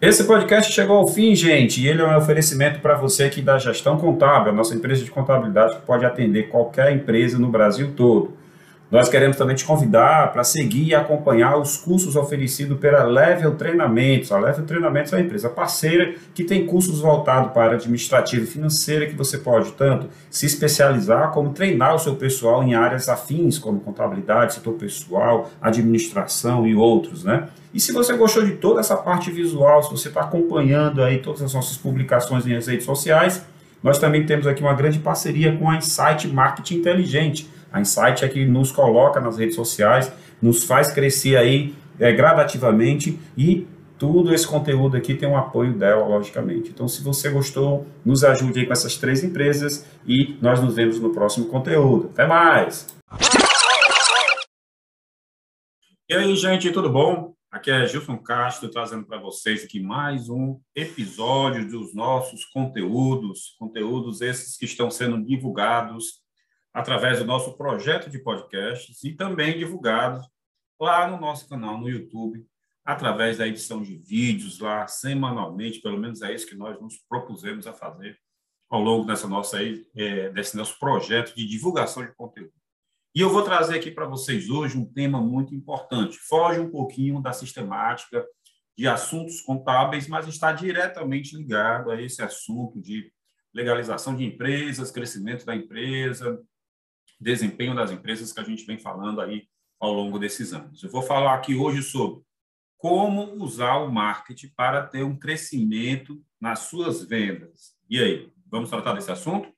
Esse podcast chegou ao fim, gente, e ele é um oferecimento para você aqui da Gestão Contábil, a nossa empresa de contabilidade que pode atender qualquer empresa no Brasil todo. Nós queremos também te convidar para seguir e acompanhar os cursos oferecidos pela Level Treinamentos. A Level Treinamentos é uma empresa parceira que tem cursos voltados para administrativa e financeira que você pode tanto se especializar como treinar o seu pessoal em áreas afins, como contabilidade, setor pessoal, administração e outros, né? E se você gostou de toda essa parte visual, se você está acompanhando aí todas as nossas publicações nas redes sociais, nós também temos aqui uma grande parceria com a Insight Marketing Inteligente a Insight é que nos coloca nas redes sociais, nos faz crescer aí é, gradativamente e tudo esse conteúdo aqui tem um apoio dela, logicamente. Então, se você gostou, nos ajude aí com essas três empresas e nós nos vemos no próximo conteúdo. Até mais! E aí, gente, tudo bom? Aqui é Gilson Castro trazendo para vocês aqui mais um episódio dos nossos conteúdos, conteúdos esses que estão sendo divulgados através do nosso projeto de podcasts e também divulgados lá no nosso canal no YouTube, através da edição de vídeos lá semanalmente, pelo menos é isso que nós nos propusemos a fazer ao longo dessa nossa é, desse nosso projeto de divulgação de conteúdo. E eu vou trazer aqui para vocês hoje um tema muito importante. Foge um pouquinho da sistemática de assuntos contábeis, mas está diretamente ligado a esse assunto de legalização de empresas, crescimento da empresa, desempenho das empresas que a gente vem falando aí ao longo desses anos. Eu vou falar aqui hoje sobre como usar o marketing para ter um crescimento nas suas vendas. E aí, vamos tratar desse assunto?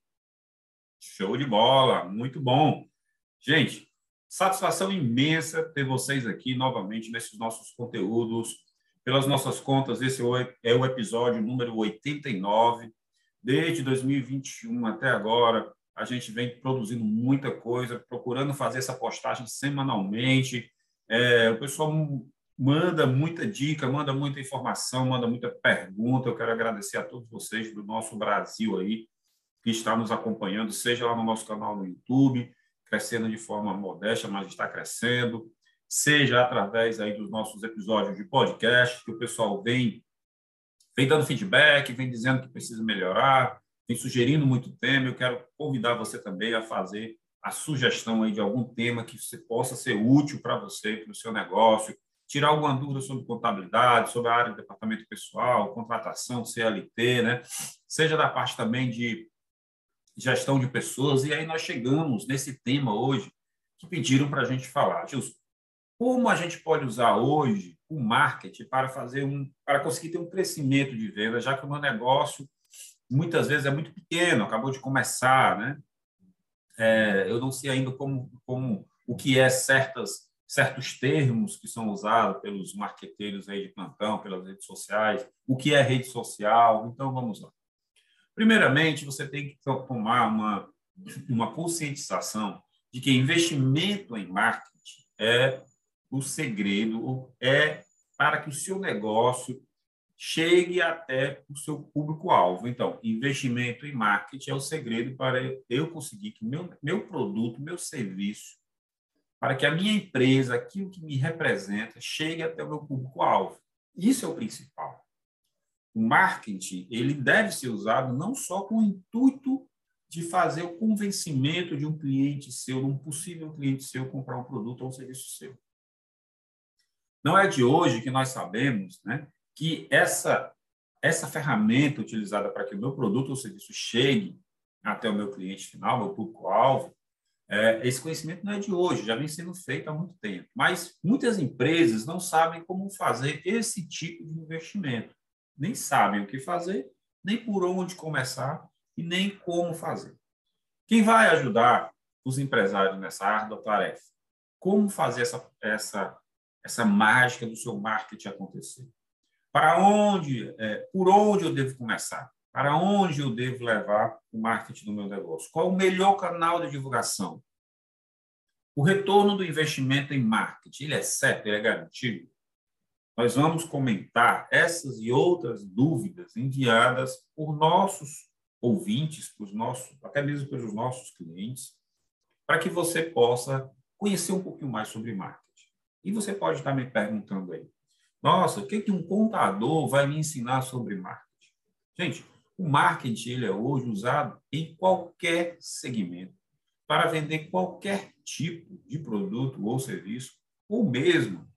Show de bola, muito bom. Gente, satisfação imensa ter vocês aqui novamente nesses nossos conteúdos. Pelas nossas contas, esse é o episódio número 89. Desde 2021 até agora, a gente vem produzindo muita coisa, procurando fazer essa postagem semanalmente. É, o pessoal manda muita dica, manda muita informação, manda muita pergunta. Eu quero agradecer a todos vocês do nosso Brasil aí que está nos acompanhando, seja lá no nosso canal no YouTube, crescendo de forma modesta, mas está crescendo, seja através aí dos nossos episódios de podcast, que o pessoal vem vem dando feedback, vem dizendo que precisa melhorar, vem sugerindo muito tema. Eu quero convidar você também a fazer a sugestão aí de algum tema que possa ser útil para você, para o seu negócio, tirar alguma dúvida sobre contabilidade, sobre a área de departamento pessoal, contratação, CLT, né? Seja da parte também de gestão de pessoas. E aí nós chegamos nesse tema hoje que pediram para a gente falar. Gilson, como a gente pode usar hoje o marketing para fazer um, para conseguir ter um crescimento de venda, já que o meu negócio muitas vezes é muito pequeno, acabou de começar, né? É, eu não sei ainda como, como o que é certas certos termos que são usados pelos marqueteiros aí de plantão, pelas redes sociais, o que é rede social. Então vamos lá. Primeiramente, você tem que tomar uma uma conscientização de que investimento em marketing é o segredo, é para que o seu negócio chegue até o seu público-alvo. Então, investimento em marketing é o segredo para eu conseguir que meu, meu produto, meu serviço, para que a minha empresa, aquilo que me representa, chegue até o meu público-alvo. Isso é o principal. O marketing ele deve ser usado não só com o intuito de fazer o convencimento de um cliente seu, de um possível cliente seu, comprar um produto ou um serviço seu. Não é de hoje que nós sabemos né, que essa, essa ferramenta utilizada para que o meu produto ou serviço chegue até o meu cliente final, meu público-alvo, é, esse conhecimento não é de hoje, já vem sendo feito há muito tempo. Mas muitas empresas não sabem como fazer esse tipo de investimento. Nem sabem o que fazer, nem por onde começar e nem como fazer. Quem vai ajudar os empresários nessa árdua tarefa? Como fazer essa, essa, essa mágica do seu marketing acontecer? Para onde, é, por onde eu devo começar? Para onde eu devo levar o marketing do meu negócio? Qual o melhor canal de divulgação? O retorno do investimento em marketing, ele é certo, ele é garantido? Nós vamos comentar essas e outras dúvidas enviadas por nossos ouvintes, por nossos, até mesmo pelos nossos clientes, para que você possa conhecer um pouquinho mais sobre marketing. E você pode estar me perguntando aí, Nossa, o que, que um contador vai me ensinar sobre marketing? Gente, o marketing ele é hoje usado em qualquer segmento para vender qualquer tipo de produto ou serviço, ou mesmo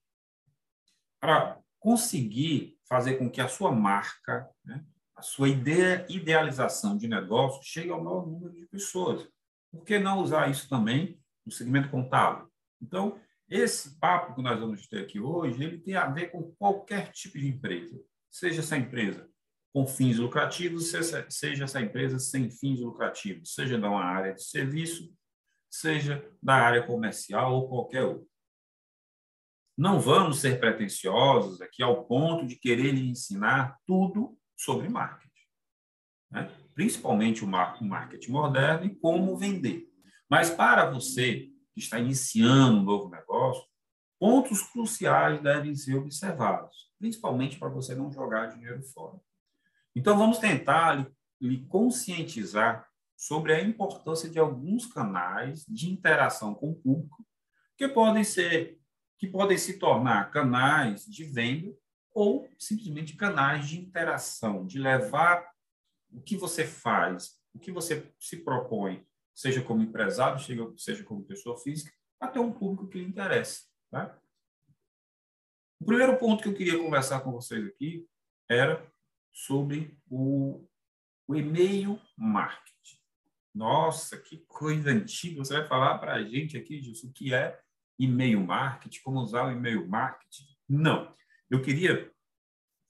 para conseguir fazer com que a sua marca, né, a sua ideia, idealização de negócio chegue ao maior número de pessoas. Por que não usar isso também no segmento contábil? Então, esse papo que nós vamos ter aqui hoje, ele tem a ver com qualquer tipo de empresa, seja essa empresa com fins lucrativos, seja, essa empresa sem fins lucrativos, seja da uma área de serviço, seja da área comercial ou qualquer outra. Não vamos ser pretensiosos aqui ao ponto de querer lhe ensinar tudo sobre marketing, né? principalmente o marketing moderno e como vender. Mas para você que está iniciando um novo negócio, pontos cruciais devem ser observados, principalmente para você não jogar dinheiro fora. Então, vamos tentar lhe conscientizar sobre a importância de alguns canais de interação com o público que podem ser que podem se tornar canais de venda ou simplesmente canais de interação, de levar o que você faz, o que você se propõe seja como empresário, seja como pessoa física, até um público que lhe interessa. Tá? O primeiro ponto que eu queria conversar com vocês aqui era sobre o, o e-mail marketing. Nossa, que coisa antiga! Você vai falar para a gente aqui, Gilson, o que é e-mail marketing, como usar o e-mail marketing? Não. Eu queria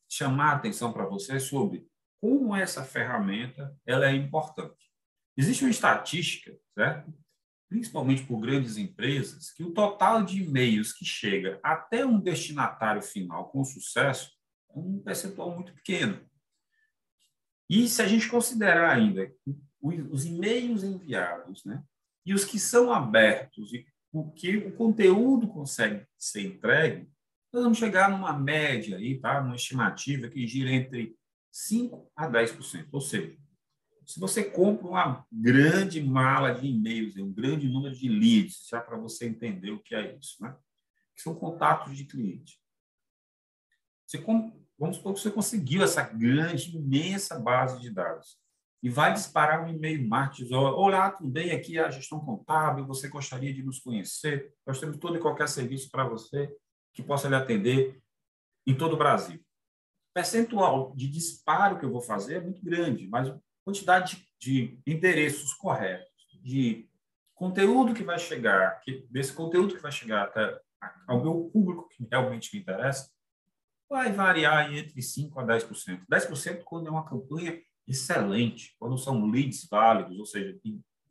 chamar a atenção para vocês sobre como essa ferramenta ela é importante. Existe uma estatística, certo? principalmente por grandes empresas, que o total de e-mails que chega até um destinatário final com sucesso é um percentual muito pequeno. E se a gente considerar ainda os e-mails enviados, né, e os que são abertos e o que o conteúdo consegue ser entregue, nós vamos chegar numa média aí, tá? Uma estimativa que gira entre 5 a 10%, ou seja, se você compra uma grande mala de e-mails, um grande número de leads, já para você entender o que é isso, né? Que são contatos de cliente. Você, vamos supor que você conseguiu essa grande, imensa base de dados e vai disparar um e-mail marketing. Olá, tudo bem? Aqui é a gestão contábil. Você gostaria de nos conhecer? Nós temos todo e qualquer serviço para você que possa lhe atender em todo o Brasil. O percentual de disparo que eu vou fazer é muito grande, mas quantidade de endereços corretos, de conteúdo que vai chegar, que, desse conteúdo que vai chegar até ao meu público que realmente me interessa, vai variar entre 5% a 10%. 10% quando é uma campanha excelente, quando são leads válidos, ou seja,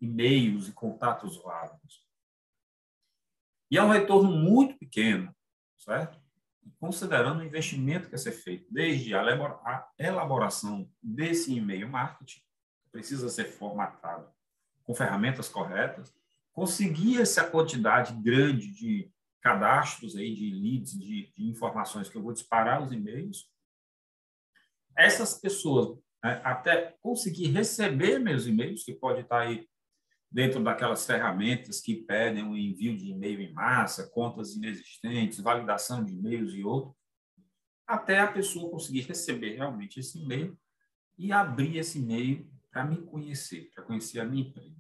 e-mails e contatos válidos. E é um retorno muito pequeno, certo? Considerando o investimento que é ser feito, desde a elaboração desse e-mail marketing, precisa ser formatado com ferramentas corretas, conseguir essa quantidade grande de cadastros aí, de leads, de, de informações que eu vou disparar os e-mails, essas pessoas né, até conseguir receber meus e-mails, que pode estar aí dentro daquelas ferramentas que pedem o envio de e-mail em massa, contas inexistentes, validação de e-mails e outros, até a pessoa conseguir receber realmente esse e-mail e abrir esse e-mail para me conhecer, para conhecer a minha empresa.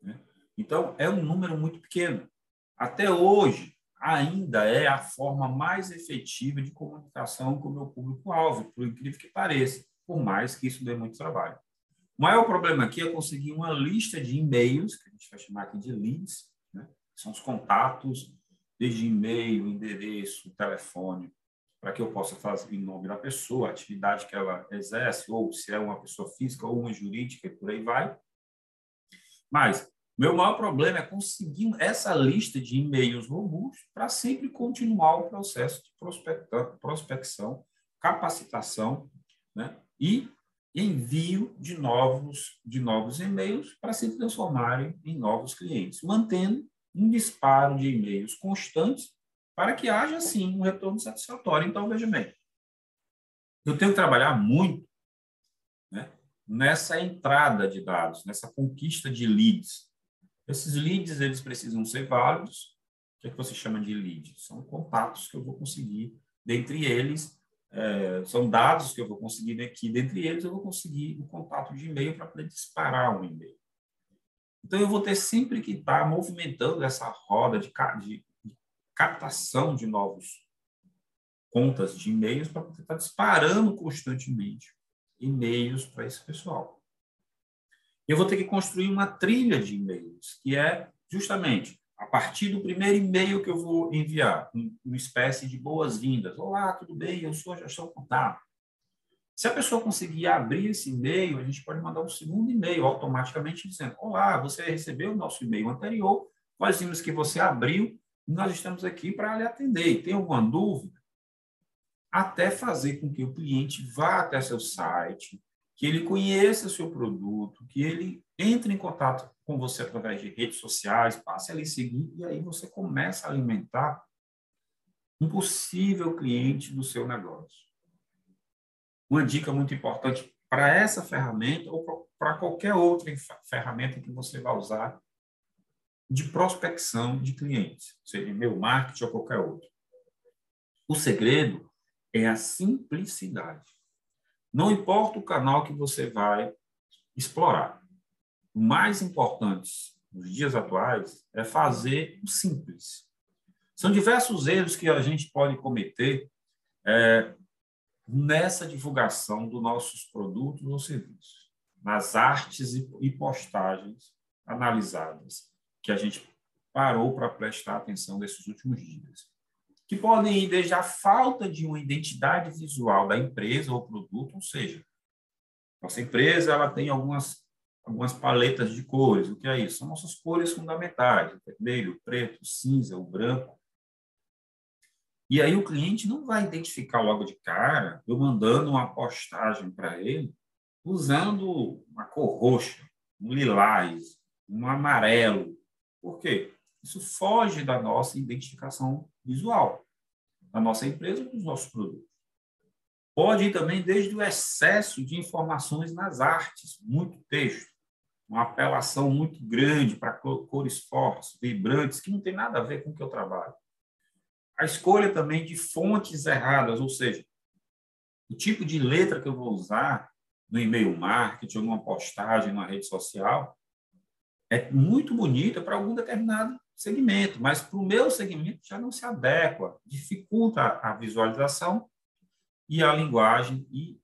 Né? Então, é um número muito pequeno. Até hoje, ainda é a forma mais efetiva de comunicação com o meu público-alvo, por incrível que pareça, por mais que isso dê muito trabalho. O maior problema aqui é conseguir uma lista de e-mails, que a gente vai chamar aqui de leads, né? são os contatos, desde e-mail, endereço, telefone, para que eu possa fazer em nome da pessoa, a atividade que ela exerce, ou se é uma pessoa física ou uma jurídica, e por aí vai. Mas meu maior problema é conseguir essa lista de e-mails robustos para sempre continuar o processo de prospecção, capacitação né? e envio de novos, de novos e-mails para se transformarem em novos clientes, mantendo um disparo de e-mails constantes para que haja, sim, um retorno satisfatório. Então, veja bem, eu tenho que trabalhar muito né, nessa entrada de dados, nessa conquista de leads. Esses leads, eles precisam ser válidos. O que, é que você chama de lead? São contatos que eu vou conseguir dentre eles, é, são dados que eu vou conseguir aqui, dentre eles eu vou conseguir o contato de e-mail para poder disparar um e-mail. Então, eu vou ter sempre que estar movimentando essa roda de, de, de captação de novos contas de e-mails para poder estar disparando constantemente e-mails para esse pessoal. Eu vou ter que construir uma trilha de e-mails, que é justamente a partir do primeiro e-mail que eu vou enviar, uma espécie de boas-vindas. Olá, tudo bem? Eu sou a gestão contábil. Se a pessoa conseguir abrir esse e-mail, a gente pode mandar um segundo e-mail automaticamente dizendo: Olá, você recebeu o nosso e-mail anterior, nós vimos que você abriu e nós estamos aqui para lhe atender. Tem alguma dúvida? Até fazer com que o cliente vá até seu site, que ele conheça o seu produto, que ele entre em contato com você através de redes sociais, passe a lhe seguir, e aí você começa a alimentar um possível cliente do seu negócio. Uma dica muito importante para essa ferramenta ou para qualquer outra ferramenta que você vai usar de prospecção de clientes, seja meu marketing ou qualquer outro. O segredo é a simplicidade. Não importa o canal que você vai explorar o mais importante nos dias atuais é fazer o simples. São diversos erros que a gente pode cometer é, nessa divulgação dos nossos produtos ou serviços, nas artes e postagens analisadas que a gente parou para prestar atenção nesses últimos dias, que podem ir desde a falta de uma identidade visual da empresa ou produto, ou seja, nossa empresa ela tem algumas algumas paletas de cores. O que é isso? São nossas cores fundamentais: o vermelho, o preto, o cinza, o branco. E aí o cliente não vai identificar logo de cara, eu mandando uma postagem para ele, usando uma cor roxa, um lilás, um amarelo. Por quê? Isso foge da nossa identificação visual, da nossa empresa e dos nossos produtos. Pode ir também desde o excesso de informações nas artes, muito texto uma apelação muito grande para cores fortes, vibrantes, que não tem nada a ver com o que eu trabalho. A escolha também de fontes erradas, ou seja, o tipo de letra que eu vou usar no e-mail marketing, numa postagem, numa rede social, é muito bonita para algum determinado segmento, mas para o meu segmento já não se adequa, dificulta a visualização e a linguagem e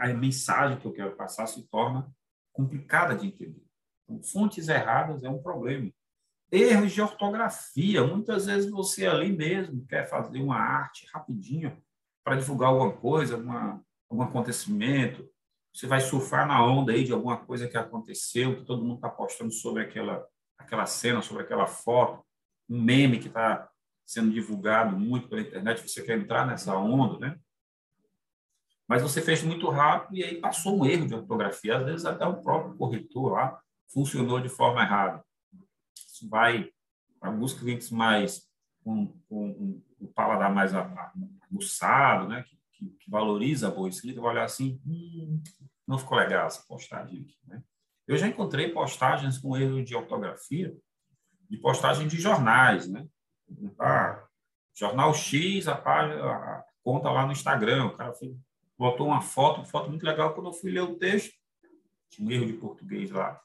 a mensagem que eu quero passar se torna complicada de entender. Então, fontes erradas é um problema. Erros de ortografia. Muitas vezes você ali mesmo quer fazer uma arte rapidinho para divulgar alguma coisa, uma, algum acontecimento. Você vai surfar na onda aí de alguma coisa que aconteceu, que todo mundo está postando sobre aquela, aquela cena, sobre aquela foto, um meme que está sendo divulgado muito pela internet, você quer entrar nessa onda, né? mas você fez muito rápido e aí passou um erro de ortografia. Às vezes até o próprio corretor lá funcionou de forma errada. Isso vai para alguns clientes mais com, com um, um paladar mais aguçado, né? Que, que, que, valoriza a boa escrita, vai olhar assim, hum, não ficou legal essa postagem aqui, né? Eu já encontrei postagens com erro de ortografia, de postagem de jornais, né? Ah, jornal X, a página, a conta lá no Instagram, o cara fez botou uma foto, uma foto muito legal. Quando eu fui ler o texto, tinha um erro de português lá.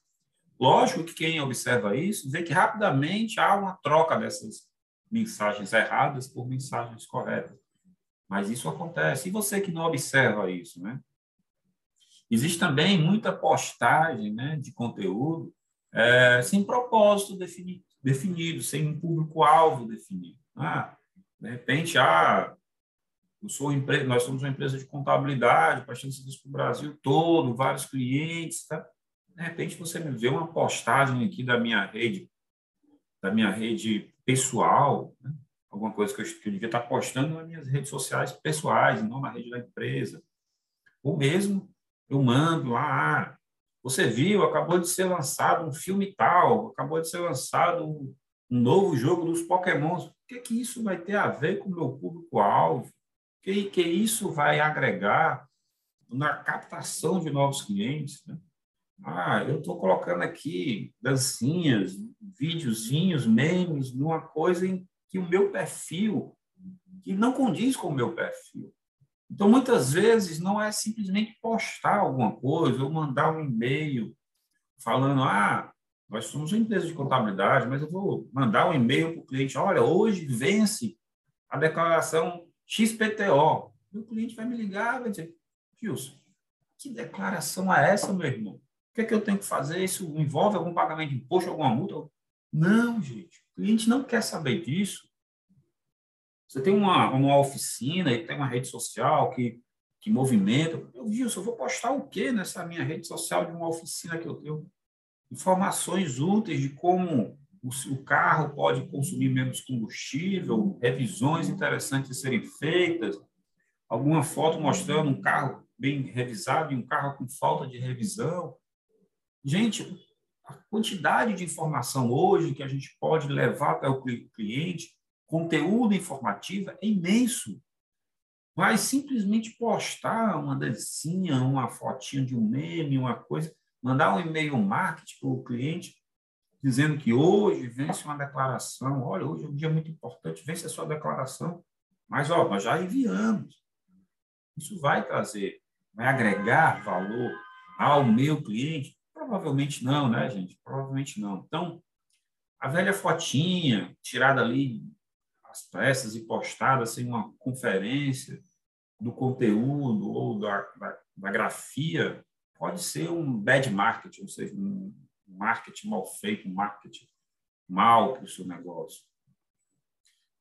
Lógico que quem observa isso vê que rapidamente há uma troca dessas mensagens erradas por mensagens corretas. Mas isso acontece. E você que não observa isso, né? Existe também muita postagem né, de conteúdo é, sem propósito definido, definido, sem um público-alvo definido. Ah, de repente, ah, eu sou empre... nós somos uma empresa de contabilidade, prestando serviço para o Brasil todo, vários clientes, tá? De repente você me vê uma postagem aqui da minha rede, da minha rede pessoal, né? alguma coisa que eu, que eu devia estar postando nas minhas redes sociais pessoais, não na rede da empresa. Ou mesmo eu mando lá, ah, você viu, acabou de ser lançado um filme tal, acabou de ser lançado um, novo jogo dos Pokémons. O que, que isso vai ter a ver com o meu público-alvo? que, que isso vai agregar na captação de novos clientes. Né? Ah, eu estou colocando aqui dancinhas, videozinhos, memes, numa coisa em que o meu perfil que não condiz com o meu perfil. Então, muitas vezes, não é simplesmente postar alguma coisa ou mandar um e-mail falando, ah, nós somos uma empresa de contabilidade, mas eu vou mandar um e-mail para o cliente, olha, hoje vence a declaração XPTO. E o cliente vai me ligar vai dizer, Gilson, que declaração é essa, meu irmão? O que é que eu tenho que fazer? Isso envolve algum pagamento de imposto, alguma multa? Não, gente. O cliente não quer saber disso. Você tem uma, uma oficina e tem uma rede social que, que movimenta. Eu, Gilson, eu vou postar o quê nessa minha rede social de uma oficina que eu tenho? Informações úteis de como o, carro pode consumir menos combustível, revisões interessantes serem feitas, alguma foto mostrando um carro bem revisado e um carro com falta de revisão. Gente, a quantidade de informação hoje que a gente pode levar para o cliente conteúdo informativo é imenso. Vai simplesmente postar uma dancinha, uma fotinha de um meme, uma coisa, mandar um e-mail marketing para o cliente, dizendo que hoje vence uma declaração. Olha, hoje é um dia muito importante, vence a sua declaração. Mas, ó, nós já enviamos. Isso vai trazer, vai agregar valor ao meu cliente? Provavelmente não, né, gente? Provavelmente não. Então, a velha fotinha tirada ali as e postadas em uma conferência do conteúdo ou da, da, da, grafia pode ser um bad marketing, ou seja, um marketing mal feito, um marketing mal para o seu negócio.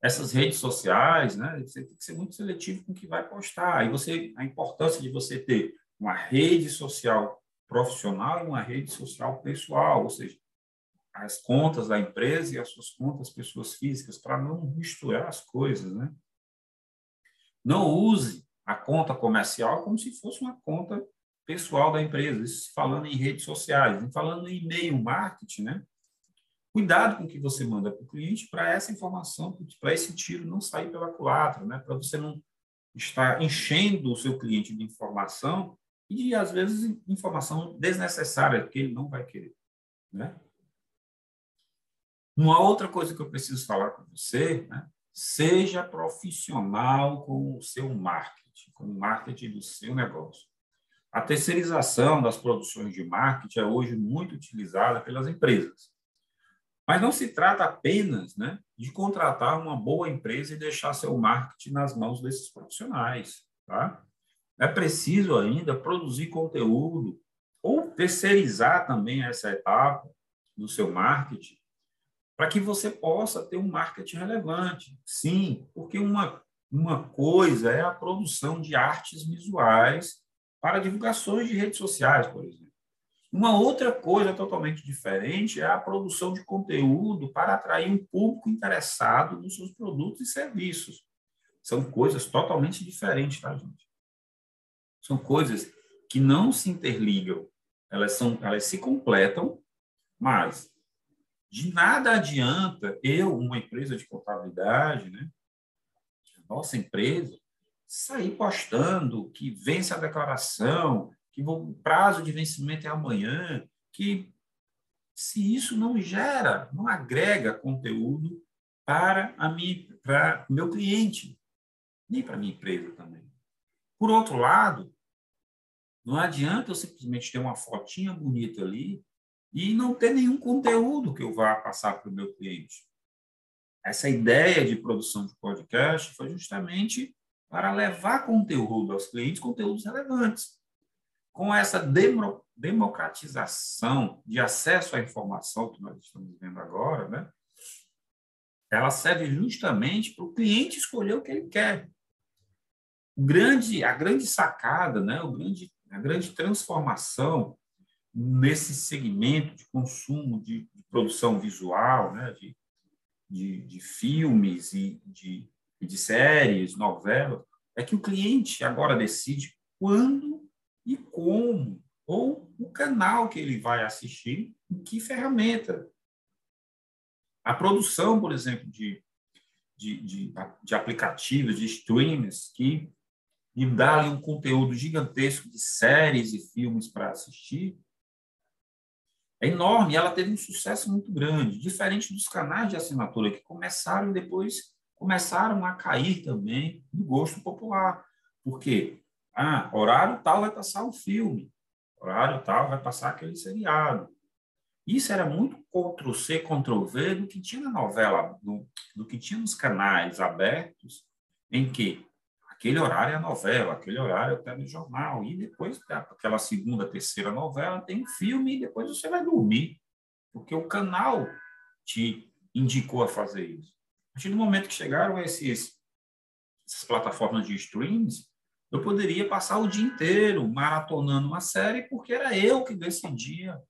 Essas redes sociais, né, você tem que ser muito seletivo com o que vai postar. Aí você, a importância de você ter uma rede social profissional e uma rede social pessoal, ou seja, as contas da empresa e as suas contas pessoas físicas, para não misturar as coisas, né? Não use a conta comercial como se fosse uma conta pessoal da empresa, isso falando em redes sociais, falando em e-mail marketing, né? Cuidado com o que você manda para o cliente para essa informação, para esse tiro não sair pela culatra, né? Para você não estar enchendo o seu cliente de informação e, às vezes, informação desnecessária, que ele não vai querer, né? Uma outra coisa que eu preciso falar com você, né? seja profissional com o seu marketing, com o marketing do seu negócio. A terceirização das produções de marketing é hoje muito utilizada pelas empresas. Mas não se trata apenas né, de contratar uma boa empresa e deixar seu marketing nas mãos desses profissionais. Tá? É preciso ainda produzir conteúdo ou terceirizar também essa etapa do seu marketing para que você possa ter um marketing relevante. Sim, porque uma, uma coisa é a produção de artes visuais para divulgações de redes sociais, por exemplo. Uma outra coisa totalmente diferente é a produção de conteúdo para atrair um público interessado nos seus produtos e serviços. São coisas totalmente diferentes, tá, gente? São coisas que não se interligam. Elas, são, elas se completam, mas de nada adianta eu, uma empresa de contabilidade, né, nossa empresa, sair postando que vence a declaração, que o prazo de vencimento é amanhã, que se isso não gera, não agrega conteúdo para a minha, para meu cliente, nem para a minha empresa também. Por outro lado, não adianta eu simplesmente ter uma fotinha bonita ali e não ter nenhum conteúdo que eu vá passar para o meu cliente. Essa ideia de produção de podcast foi justamente para levar conteúdo aos clientes, conteúdos relevantes. Com essa democratização de acesso à informação que nós estamos vendo agora, né? ela serve justamente para o cliente escolher o que ele quer. O grande, a grande sacada, né? o grande, a grande transformação nesse segmento de consumo de, de produção visual, né, de, de, de filmes e de, de séries, novelas, é que o cliente agora decide quando e como, ou o canal que ele vai assistir, em que ferramenta. A produção, por exemplo, de, de, de, de aplicativos, de streams, que me dá um conteúdo gigantesco de séries e filmes para assistir, é enorme, ela teve um sucesso muito grande, diferente dos canais de assinatura que começaram depois começaram a cair também no gosto popular. Por quê? Ah, horário tal vai passar o filme, horário tal vai passar aquele seriado. Isso era muito Ctrl-C, Ctrl-V do que tinha na novela, do, do que tinha nos canais abertos, em que aquele horário é novela, aquele horário é o telejornal, e depois aquela segunda, terceira novela tem um filme e depois você vai dormir, porque o canal te indicou a fazer isso. A partir do momento que chegaram esses, essas plataformas de streams, eu poderia passar o dia inteiro maratonando uma série, porque era eu que decidia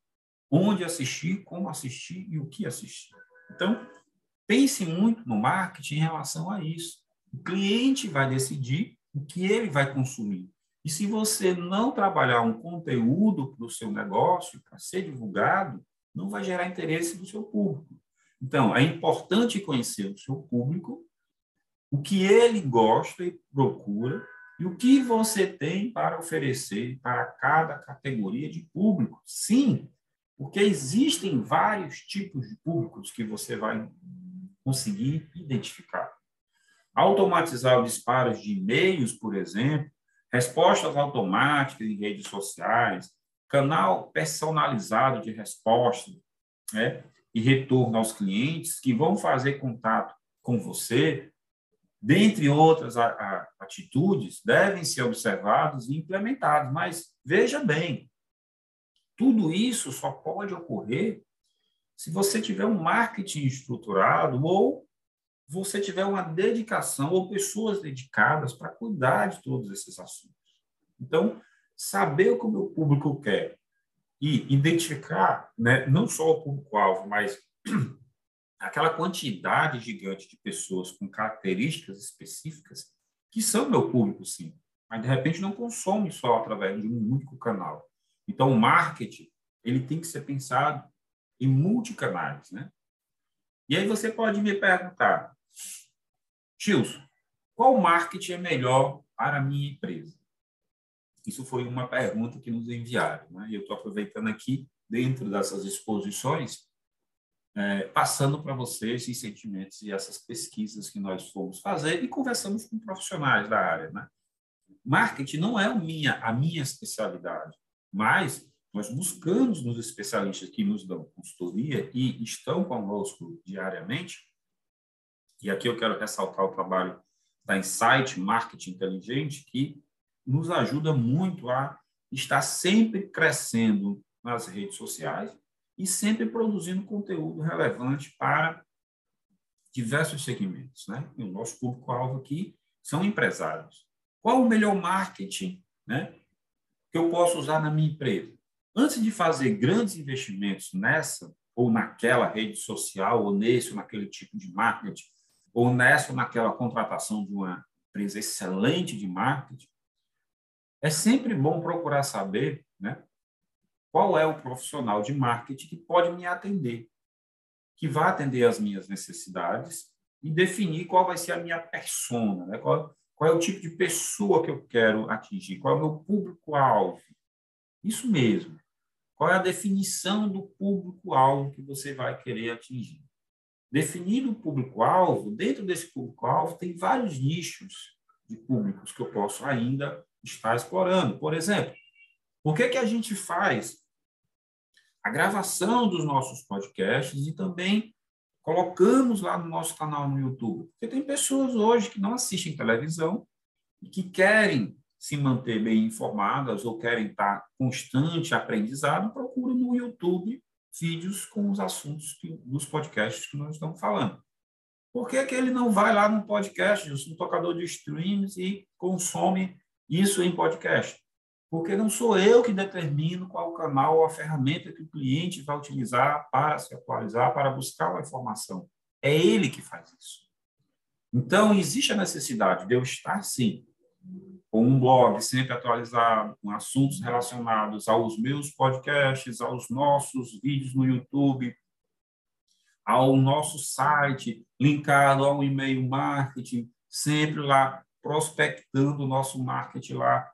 onde assistir, como assistir e o que assistir. Então, pense muito no marketing em relação a isso. O cliente vai decidir o que ele vai consumir. E se você não trabalhar um conteúdo para o seu negócio, para ser divulgado, não vai gerar interesse do seu público. Então, é importante conhecer o seu público, o que ele gosta e procura, e o que você tem para oferecer para cada categoria de público. Sim, porque existem vários tipos de públicos que você vai conseguir identificar. Automatizar os disparos de e-mails, por exemplo, respostas automáticas em redes sociais, canal personalizado de resposta, né? e retorno aos clientes que vão fazer contato com você, dentre outras a, a, atitudes, devem ser observados e implementados. Mas veja bem, tudo isso só pode ocorrer se você tiver um marketing estruturado ou você tiver uma dedicação ou pessoas dedicadas para cuidar de todos esses assuntos. Então, saber o que o meu público quer, e identificar né, não só o público-alvo, mas aquela quantidade gigante de pessoas com características específicas que são meu público, sim, mas de repente não consome só através de um único canal. Então, o marketing ele tem que ser pensado em multicanais, né? E aí você pode me perguntar, Tilson, qual marketing é melhor para a minha empresa? Isso foi uma pergunta que nos enviaram. Né? E eu estou aproveitando aqui, dentro dessas exposições, é, passando para vocês esses sentimentos e essas pesquisas que nós fomos fazer e conversamos com profissionais da área. Né? Marketing não é a minha, a minha especialidade, mas nós buscamos nos especialistas que nos dão consultoria e estão conosco diariamente, e aqui eu quero ressaltar o trabalho da Insight Marketing Inteligente, que nos ajuda muito a estar sempre crescendo nas redes sociais e sempre produzindo conteúdo relevante para diversos segmentos. Né? E o nosso público-alvo aqui são empresários. Qual o melhor marketing né, que eu posso usar na minha empresa? Antes de fazer grandes investimentos nessa ou naquela rede social, ou nesse ou naquele tipo de marketing, ou nessa ou naquela contratação de uma empresa excelente de marketing, é sempre bom procurar saber né, qual é o profissional de marketing que pode me atender, que vai atender as minhas necessidades e definir qual vai ser a minha persona, né, qual, qual é o tipo de pessoa que eu quero atingir, qual é o meu público-alvo. Isso mesmo. Qual é a definição do público-alvo que você vai querer atingir? Definido o público-alvo, dentro desse público-alvo tem vários nichos de públicos que eu posso ainda está explorando. Por exemplo, por que, que a gente faz a gravação dos nossos podcasts e também colocamos lá no nosso canal no YouTube? Porque tem pessoas hoje que não assistem televisão e que querem se manter bem informadas ou querem estar constante aprendizado, procuram no YouTube vídeos com os assuntos que, dos podcasts que nós estamos falando. Por que, que ele não vai lá no podcast, no tocador de streams e consome isso em podcast. Porque não sou eu que determino qual canal ou a ferramenta que o cliente vai utilizar para se atualizar, para buscar uma informação. É ele que faz isso. Então, existe a necessidade de eu estar, sim, com um blog sempre atualizado, com assuntos relacionados aos meus podcasts, aos nossos vídeos no YouTube, ao nosso site, linkado ao e-mail marketing, sempre lá prospectando o nosso marketing lá,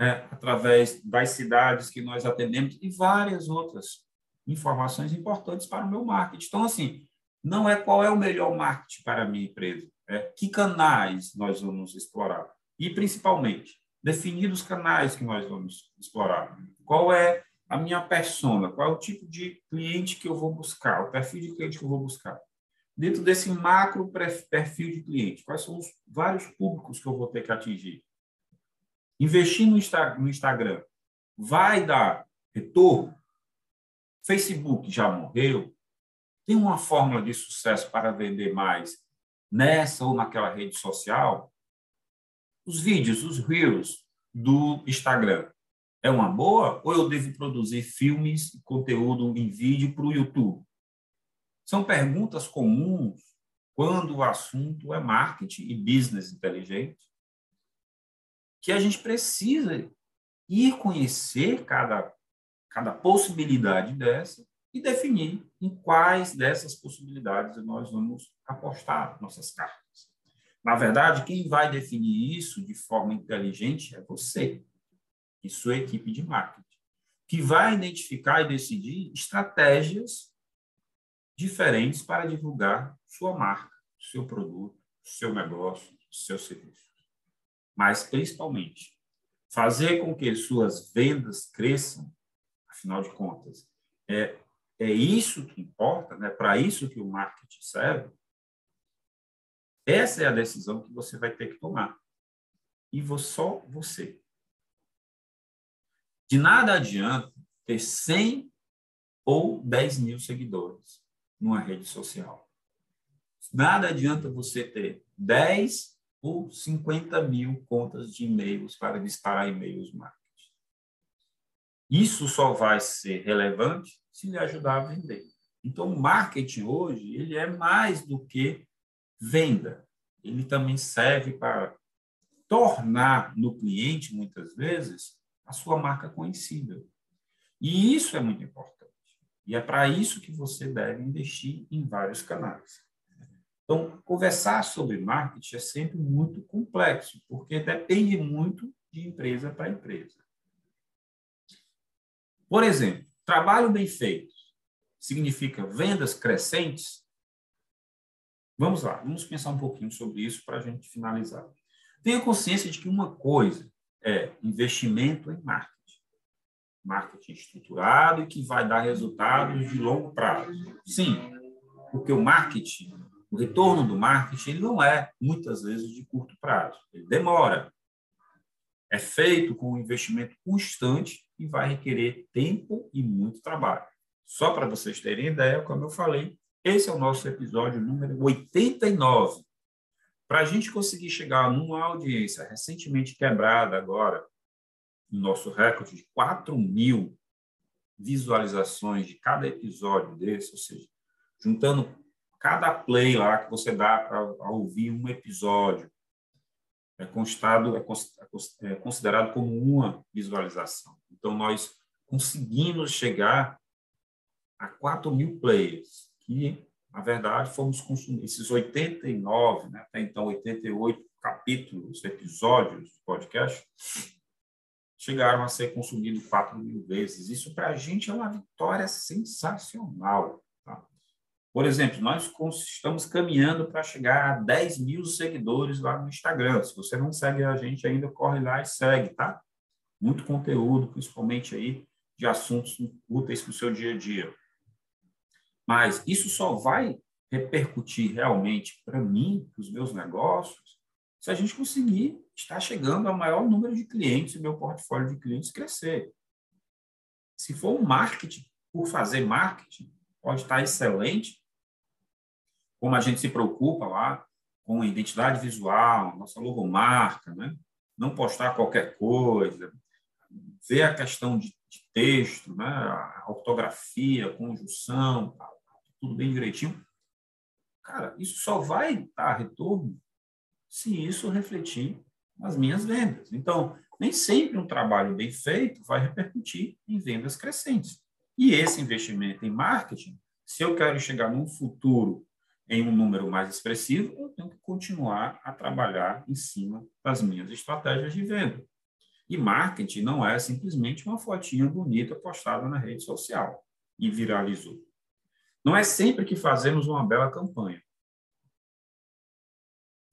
é, através das cidades que nós atendemos e várias outras informações importantes para o meu marketing. Então, assim, não é qual é o melhor marketing para a minha empresa, é que canais nós vamos explorar. E, principalmente, definir os canais que nós vamos explorar. Qual é a minha persona? Qual é o tipo de cliente que eu vou buscar? O perfil de cliente que eu vou buscar? Dentro desse macro perfil de cliente, quais são os vários públicos que eu vou ter que atingir? Investir no Instagram vai dar retorno? Facebook já morreu? Tem uma fórmula de sucesso para vender mais nessa ou naquela rede social? Os vídeos, os reels do Instagram, é uma boa? Ou eu devo produzir filmes conteúdo em vídeo para o YouTube? São perguntas comuns quando o assunto é marketing e business inteligente, que a gente precisa ir conhecer cada, cada possibilidade dessa e definir em quais dessas possibilidades nós vamos apostar nossas cartas. Na verdade, quem vai definir isso de forma inteligente é você e sua equipe de marketing, que vai identificar e decidir estratégias diferentes para divulgar sua marca, seu produto, seu negócio, seu serviço. Mas, principalmente, fazer com que suas vendas cresçam, afinal de contas, é, é isso que importa, né? para isso que o marketing serve. Essa é a decisão que você vai ter que tomar. E só você. De nada adianta ter 100 ou 10 mil seguidores numa rede social. Nada adianta você ter 10 ou 50 mil contas de e-mails para disparar e-mails marketing. Isso só vai ser relevante se lhe ajudar a vender. Então, o marketing hoje ele é mais do que venda. Ele também serve para tornar no cliente, muitas vezes, a sua marca conhecida. E isso é muito importante. E é para isso que você deve investir em vários canais. Então, conversar sobre marketing é sempre muito complexo, porque depende muito de empresa para empresa. Por exemplo, trabalho bem feito significa vendas crescentes? Vamos lá, vamos pensar um pouquinho sobre isso para a gente finalizar. Tenha consciência de que uma coisa é investimento em marketing marketing estruturado e que vai dar resultados de longo prazo. Sim, porque o marketing, o retorno do marketing, ele não é muitas vezes de curto prazo, ele demora. É feito com um investimento constante e vai requerer tempo e muito trabalho. Só para vocês terem ideia, como eu falei, esse é o nosso episódio número 89. Para a gente conseguir chegar numa audiência recentemente quebrada agora, o nosso recorde de 4 mil visualizações de cada episódio desse, ou seja, juntando cada play lá que você dá para ouvir um episódio, é constado, é, é considerado como uma visualização. Então, nós conseguimos chegar a 4 mil players, que, na verdade, fomos consumir esses 89, né, até então 88 capítulos, episódios do podcast, chegaram a ser consumidos 4 mil vezes. Isso, para a gente, é uma vitória sensacional. Tá? Por exemplo, nós estamos caminhando para chegar a 10 mil seguidores lá no Instagram. Se você não segue a gente ainda, corre lá e segue, tá? Muito conteúdo, principalmente aí de assuntos úteis para o seu dia a dia. Mas isso só vai repercutir realmente para mim, para os meus negócios, se a gente conseguir estar chegando ao maior número de clientes e meu portfólio de clientes crescer. Se for um marketing, por fazer marketing, pode estar excelente, como a gente se preocupa lá com a identidade visual, nossa logomarca, né? não postar qualquer coisa, ver a questão de, de texto, né? a ortografia, a conjunção, tudo bem direitinho. Cara, isso só vai dar retorno se isso refletir nas minhas vendas. Então, nem sempre um trabalho bem feito vai repercutir em vendas crescentes. E esse investimento em marketing, se eu quero chegar num futuro em um número mais expressivo, eu tenho que continuar a trabalhar em cima das minhas estratégias de venda. E marketing não é simplesmente uma fotinha bonita postada na rede social e viralizou. Não é sempre que fazemos uma bela campanha.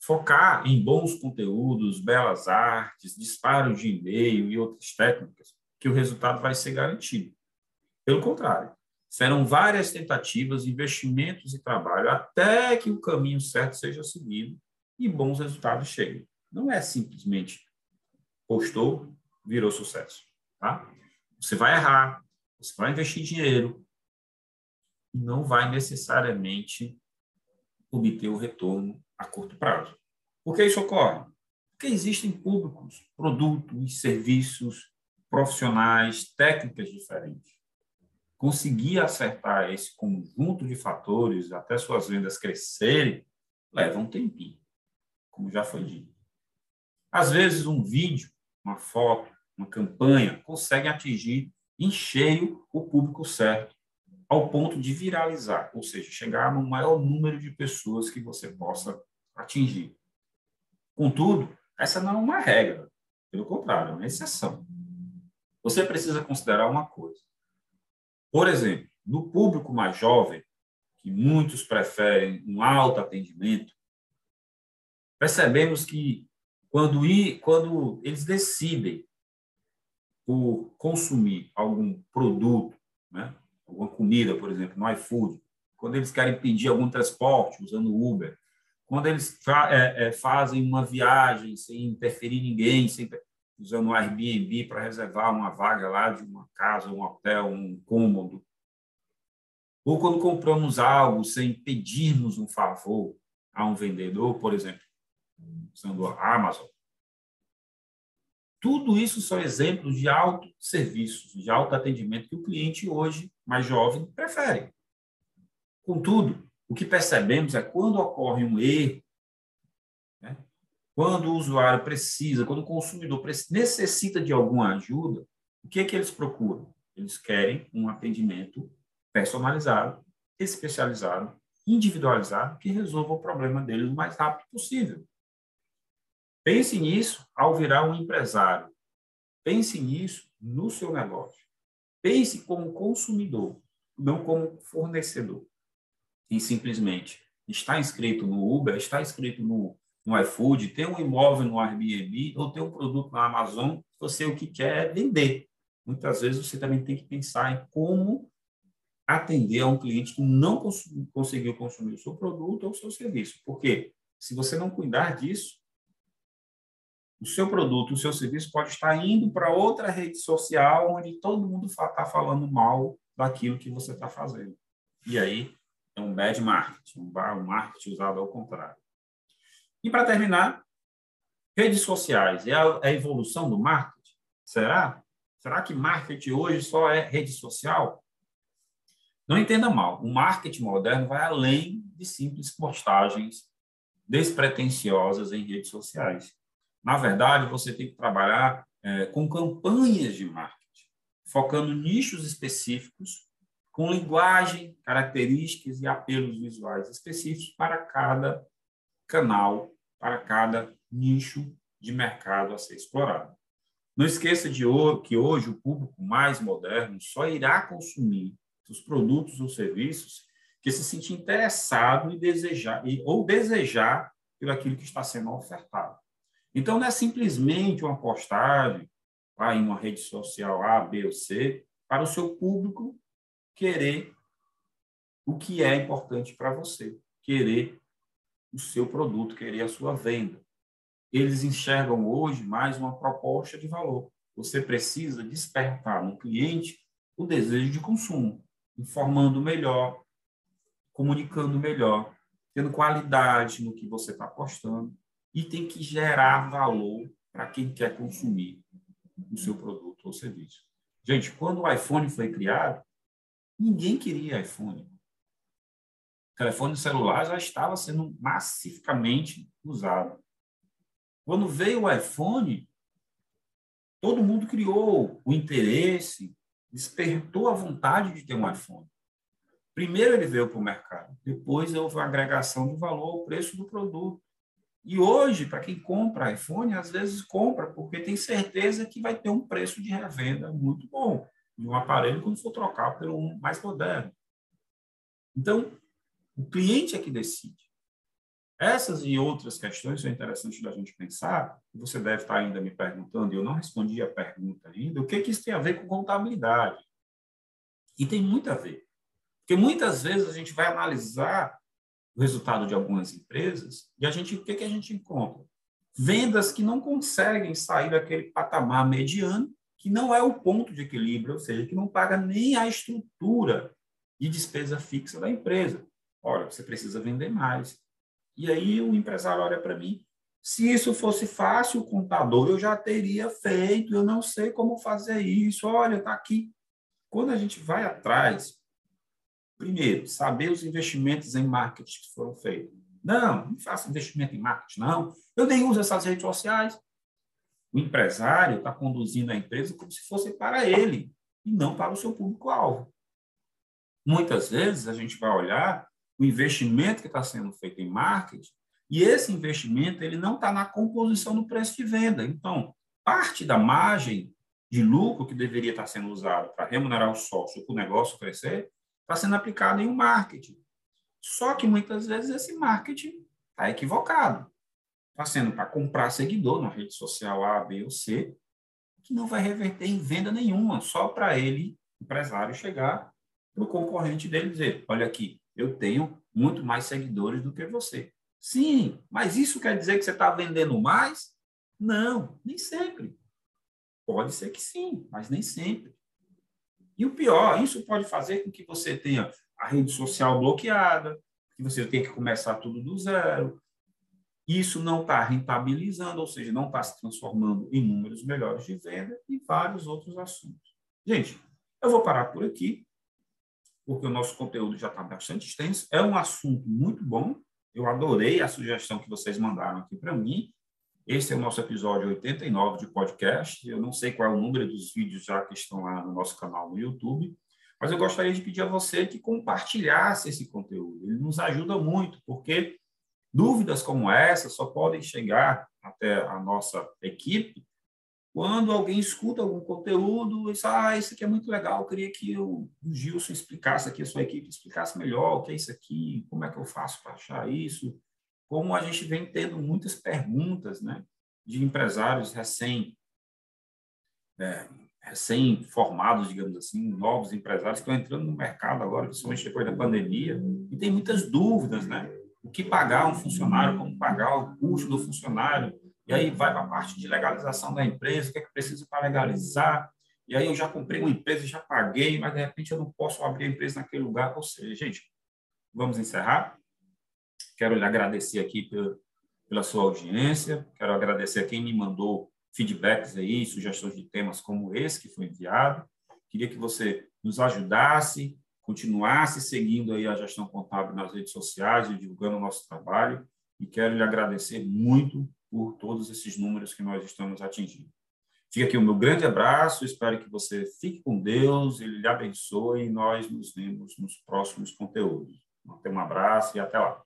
Focar em bons conteúdos, belas artes, disparo de e-mail e outras técnicas, que o resultado vai ser garantido. Pelo contrário, serão várias tentativas, investimentos e trabalho até que o caminho certo seja seguido e bons resultados cheguem. Não é simplesmente postou, virou sucesso. Tá? Você vai errar, você vai investir dinheiro e não vai necessariamente obter o retorno a curto prazo. Por que isso ocorre? Porque existem públicos, produtos, serviços, profissionais, técnicas diferentes. Conseguir acertar esse conjunto de fatores até suas vendas crescerem leva um tempinho, como já foi dito. Às vezes, um vídeo, uma foto, uma campanha consegue atingir em cheio o público certo, ao ponto de viralizar, ou seja, chegar no maior número de pessoas que você possa atingir. Contudo, essa não é uma regra, pelo contrário, é uma exceção. Você precisa considerar uma coisa. Por exemplo, no público mais jovem, que muitos preferem um alto atendimento, percebemos que quando, ir, quando eles decidem por consumir algum produto, né, alguma comida, por exemplo, no iFood, quando eles querem pedir algum transporte usando Uber, quando eles é, é, fazem uma viagem sem interferir ninguém, sem, usando o Airbnb para reservar uma vaga lá de uma casa, um hotel, um cômodo, ou quando compramos algo sem pedirmos um favor a um vendedor, por exemplo, usando a Amazon, tudo isso são exemplos de autosserviços, de autoatendimento que o cliente hoje, mais jovem, prefere. Contudo, o que percebemos é quando ocorre um erro, né? quando o usuário precisa, quando o consumidor necessita de alguma ajuda, o que é que eles procuram? Eles querem um atendimento personalizado, especializado, individualizado, que resolva o problema deles o mais rápido possível. Pense nisso ao virar um empresário. Pense nisso no seu negócio. Pense como consumidor, não como fornecedor. E simplesmente está inscrito no Uber, está inscrito no, no iFood, tem um imóvel no Airbnb ou tem um produto na Amazon, você o que quer é vender. Muitas vezes você também tem que pensar em como atender a um cliente que não conseguiu consumir o seu produto ou o seu serviço. Porque se você não cuidar disso, o seu produto, o seu serviço pode estar indo para outra rede social onde todo mundo está falando mal daquilo que você está fazendo. E aí é um bad marketing, um marketing usado ao contrário. E para terminar, redes sociais é a evolução do marketing? Será? Será que marketing hoje só é rede social? Não entenda mal, o marketing moderno vai além de simples postagens despretensiosas em redes sociais. Na verdade, você tem que trabalhar é, com campanhas de marketing, focando nichos específicos, com linguagem, características e apelos visuais específicos para cada canal, para cada nicho de mercado a ser explorado. Não esqueça de que hoje o público mais moderno só irá consumir os produtos ou serviços que se sentir interessado e desejar ou desejar pelo aquilo que está sendo ofertado. Então, não é simplesmente uma postagem lá em uma rede social A, B ou C, para o seu público querer o que é importante para você, querer o seu produto, querer a sua venda. Eles enxergam hoje mais uma proposta de valor. Você precisa despertar no cliente o desejo de consumo, informando melhor, comunicando melhor, tendo qualidade no que você está postando e tem que gerar valor para quem quer consumir o seu produto ou serviço. Gente, quando o iPhone foi criado, ninguém queria iPhone. Telefone celular já estava sendo massificamente usado. Quando veio o iPhone, todo mundo criou o interesse, despertou a vontade de ter um iPhone. Primeiro ele veio para o mercado, depois houve a agregação de valor ao preço do produto. E hoje, para quem compra iPhone, às vezes compra porque tem certeza que vai ter um preço de revenda muito bom de um aparelho quando for trocar pelo um mais moderno. Então, o cliente é que decide. Essas e outras questões são interessantes da gente pensar. Você deve estar ainda me perguntando, eu não respondi a pergunta ainda, o que, que isso tem a ver com contabilidade? E tem muito a ver. Porque muitas vezes a gente vai analisar o resultado de algumas empresas e a gente, o que, que a gente encontra? Vendas que não conseguem sair daquele patamar mediano, que não é o ponto de equilíbrio, ou seja, que não paga nem a estrutura de despesa fixa da empresa. Olha, você precisa vender mais. E aí o empresário olha para mim, se isso fosse fácil, contador, eu já teria feito, eu não sei como fazer isso. Olha, está aqui. Quando a gente vai atrás, primeiro, saber os investimentos em marketing que foram feitos. Não, não faço investimento em marketing, não. Eu nem uso essas redes sociais. O empresário está conduzindo a empresa como se fosse para ele e não para o seu público-alvo. Muitas vezes a gente vai olhar o investimento que está sendo feito em marketing e esse investimento ele não está na composição do preço de venda. Então, parte da margem de lucro que deveria estar sendo usada para remunerar o sócio para o negócio crescer está sendo aplicado em um marketing. Só que muitas vezes esse marketing está equivocado. Está sendo para comprar seguidor na rede social A, B ou C, que não vai reverter em venda nenhuma, só para ele, empresário, chegar para o concorrente dele dizer: olha aqui, eu tenho muito mais seguidores do que você. Sim, mas isso quer dizer que você está vendendo mais? Não, nem sempre. Pode ser que sim, mas nem sempre. E o pior, isso pode fazer com que você tenha a rede social bloqueada, que você tenha que começar tudo do zero. Isso não está rentabilizando, ou seja, não está se transformando em números melhores de venda e vários outros assuntos. Gente, eu vou parar por aqui, porque o nosso conteúdo já está bastante extenso. É um assunto muito bom. Eu adorei a sugestão que vocês mandaram aqui para mim. Esse é o nosso episódio 89 de podcast. Eu não sei qual é o número dos vídeos já que estão lá no nosso canal no YouTube, mas eu gostaria de pedir a você que compartilhasse esse conteúdo. Ele nos ajuda muito, porque dúvidas como essa só podem chegar até a nossa equipe quando alguém escuta algum conteúdo e diz, ah, isso aqui é muito legal, eu queria que o Gilson explicasse aqui, a sua equipe explicasse melhor o que é isso aqui, como é que eu faço para achar isso, como a gente vem tendo muitas perguntas né, de empresários recém, é, recém-formados, digamos assim, novos empresários que estão entrando no mercado agora, principalmente depois da pandemia, e tem muitas dúvidas, né? O que pagar um funcionário, como pagar o custo do funcionário, e aí vai para a parte de legalização da empresa, o que é que precisa para legalizar, e aí eu já comprei uma empresa, já paguei, mas de repente eu não posso abrir a empresa naquele lugar. Ou seja, gente, vamos encerrar. Quero lhe agradecer aqui pela, pela sua audiência, quero agradecer a quem me mandou feedbacks aí, sugestões de temas como esse que foi enviado. Queria que você nos ajudasse, continuasse seguindo aí a gestão contábil nas redes sociais e divulgando o nosso trabalho. E quero lhe agradecer muito por todos esses números que nós estamos atingindo. Fica aqui o meu grande abraço, espero que você fique com Deus, Ele lhe abençoe e nós nos vemos nos próximos conteúdos. Então, um abraço e até lá.